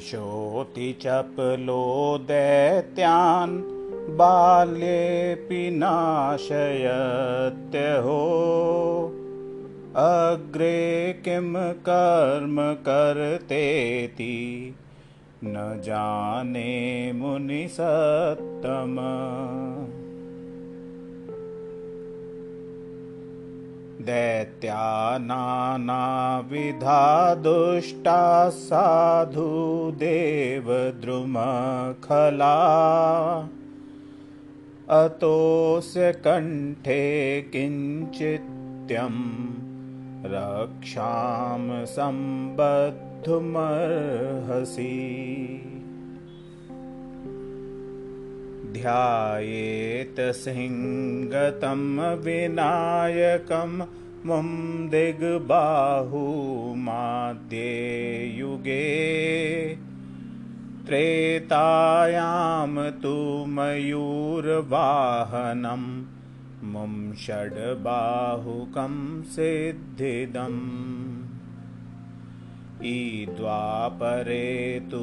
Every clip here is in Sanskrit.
एषोऽतिचपलो दैत्यान् बाल्येऽपि नाशयत्यहो अग्रे किं कर्म कर्तेति न जाने मुनिसत्तम दैत्या नानाविधा दुष्टा साधु देवद्रुमखला अतोऽस्य कण्ठे किञ्चित्यं रक्षां सम्बद्धुमर्हसि ध्यायेत सिंहतं विनायकं मुं दिग्बाहुमाद्ये युगे। त्रेतायां तु मयूरवाहनं मुं षड्बाहुकं सिद्धिदम् ईद्वापरे तु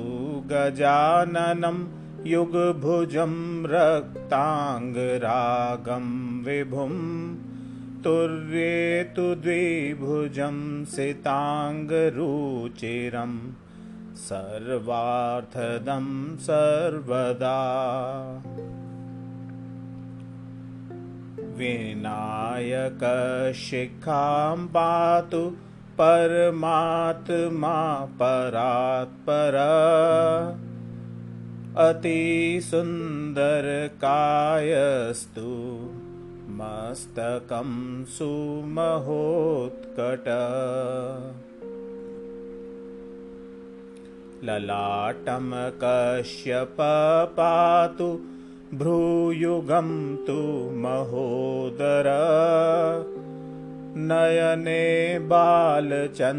गजाननं युगभुजं रक्ताङ्गरागं विभुं तुर्ये तु द्विभुजं सिताङ्गरुचिरं सर्वार्थदं सर्वदा। विनायकशिखां पातु परमात्मा परात्पर अतिसुन्दरकायस्तु मस्तकं सुमहोत्कट। ललाटं कश्यप पातु भ्रूयुगं तु महोदर। नयने बालचन्द्रस्तु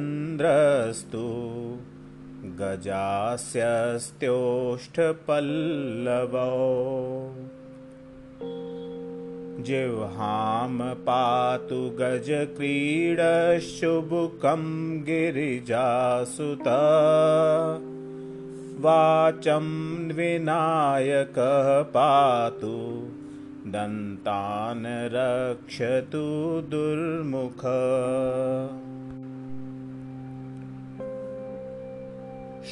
गजास्यस्त्योष्ठपल्लवौ। जिह्वां पातु गजक्रीडशुभुकं गिरिजासुत। वाचं विनायकः पातु दन्तान् रक्षतु दुर्मुख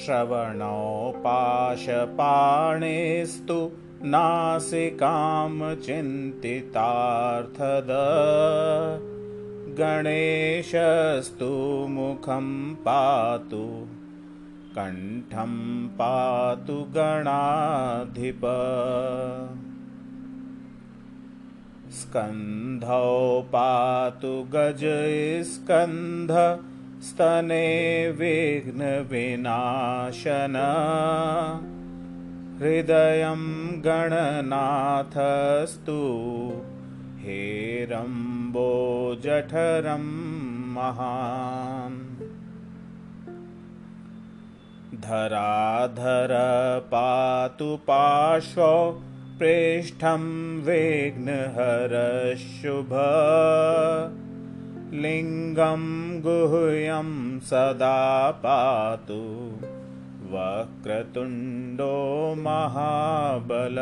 श्रवणोपाशपाणेस्तु नासिकां चिन्तितार्थद गणेशस्तु मुखं पातु कण्ठं पातु गणाधिप। स्कन्धौ पातु गजस्कन्ध स्तने विघ्नविनाशन। हृदयं गणनाथस्तु। हेरम्बो जठरं महान्। धराधर पातु पार्श्व प्रेष्ठं विघ्नहरशुभ लिङ्गं गुह्यं सदा पातु वक्रतुण्डो महाबल।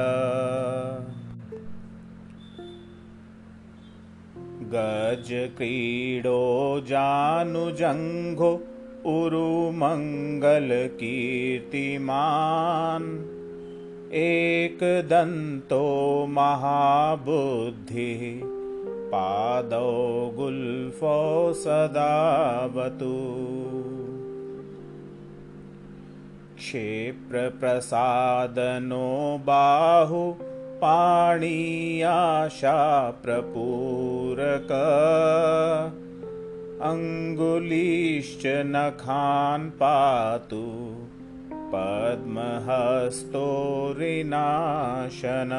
गजक्रीडो जानुजङ्घो उरुमङ्गलकीर्तिमान्। एकदन्तो महाबुद्धिः पादौ गुल्फौ सदावतु। क्षेप्रप्रसादनो बाहु प्रपूरक। अङ्गुलीश्च नखान् पातु पद्महस्तोरिनाशन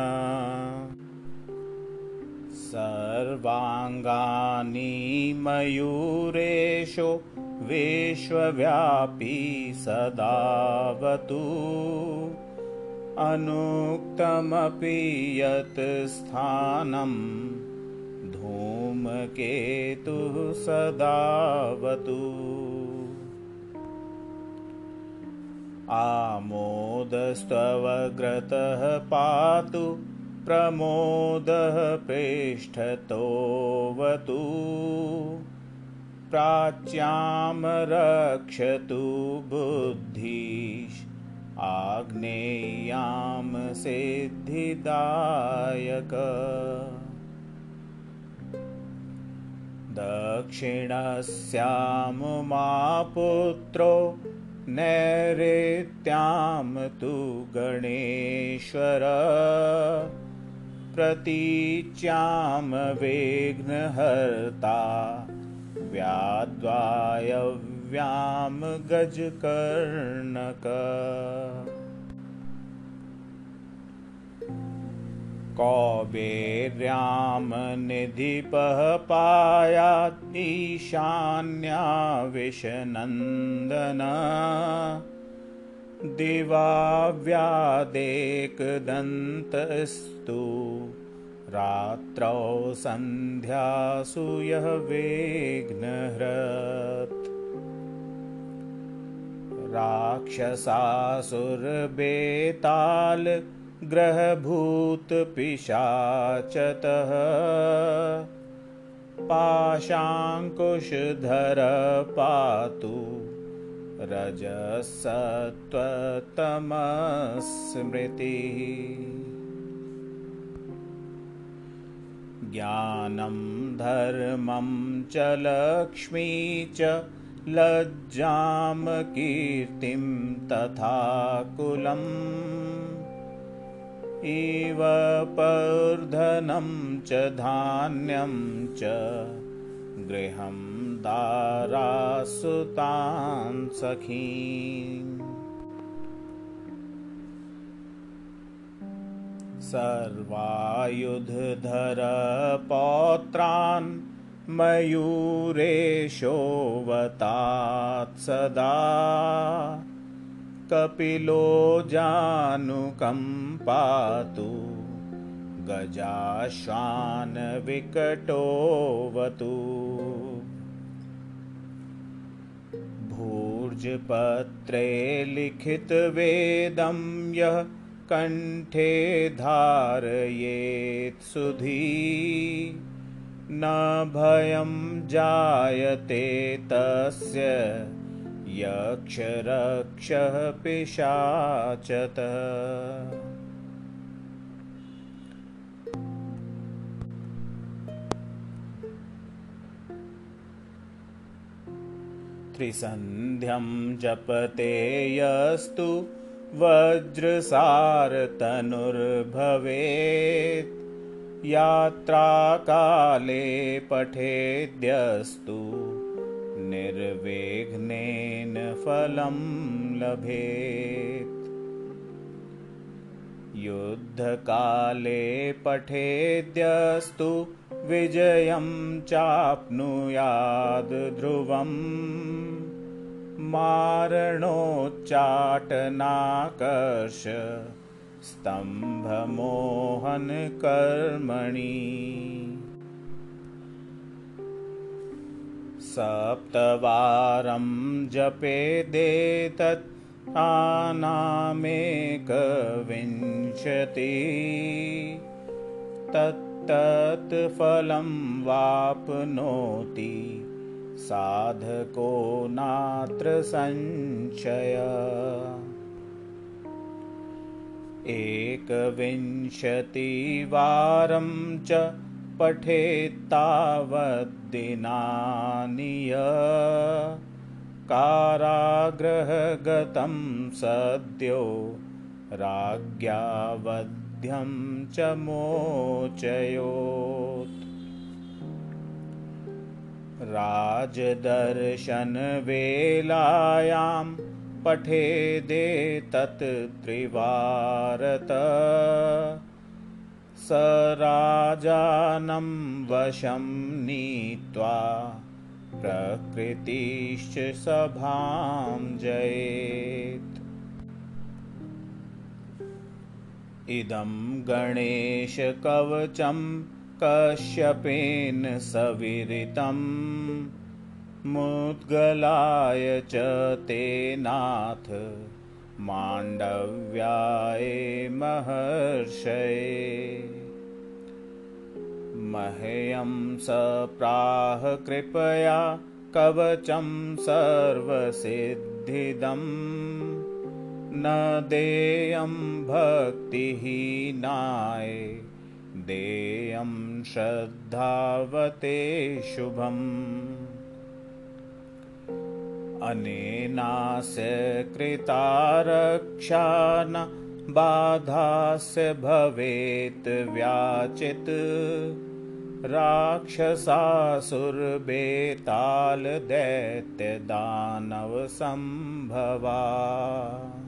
सर्वाङ्गानि मयूरेषु विश्वव्यापी सदावतु। अनुक्तमपि यत् स्थानं धूमकेतुः सदावतु। आमोदस्त्ववग्रतः पातु प्रमोदः पृष्ठतोऽवतु प्राच्यां रक्षतु बुद्धिः आग्नेयां सिद्धिदायक। दक्षिणस्यां मा पुत्रो नैऋत्यां तु गणेश्वर प्रतीच्यां विघ्नहर्ता व्याद्वायव्यां गजकर्णक कौबेर्यामनिधिपः पायादीशान्याविशनन्दन दिवाव्यादेकदन्तस्तु। रात्रौ सन्ध्यासु यः विघ्नहृत्। राक्षसासुरबेताल ग्रहभूतपिशाचतः। पाशाङ्कुशधर पातु रजसत्त्वतमस्मृतिः। ज्ञानं धर्मं च लक्ष्मी च लज्जां कीर्तिं तथा कुलम् इव पर्धनं च धान्यं च गृहं दारासुतान् सखी। सर्वायुधधरपौत्रान् मयूरेशोऽवतात् सदा। कपिलो जानुकं पातु गजाश्वानविकटोऽवतु भूर्जपत्रे लिखितवेदं यः कण्ठे धारयेत्सुधी न भयं जायते तस्य यक्षरक्षः पिशाचत त्रिसन्ध्यं जपते यस्तु वज्रसारतनुर्भवेत्। यात्राकाले पठेद्यस्तु निर्विघ्नेन फलं लभेत्। युद्धकाले पठेद्यस्तु विजयं चाप्नुयाद् ध्रुवम् मारणोच्चाटनाकर्ष स्तम्भमोहनकर्मणि। सप्तवारं जपेदेतत् आनामेकविंशति तत्तत् फलं वाप्नोति। साधको नात्र संशय। एकविंशतिवारं च पठेत्तावद्दिनानि कारागृहगतं सद्यो राज्ञावध्यं च मोचयोत्। राजदर्शनवेलायां पठेदेतत् त्रिवारत। स राजानं वशं नीत्वा प्रकृतिश्च सभां जयेत् इदं गणेशकवचं कश्यपेन सविरितं। मुद्गलाय च ते नाथ माण्डव्याय महर्षये। मह्यं स प्राह कृपया कवचं सर्वसिद्धिदम् न देयं भक्तिहीनाय देयं श्रद्धावते शुभम्। अनेनास्य कृतारक्षा न बाधास्य भवेत् व्याचित्। राक्षसासुरबेतालदैत्यदानवसम्भवा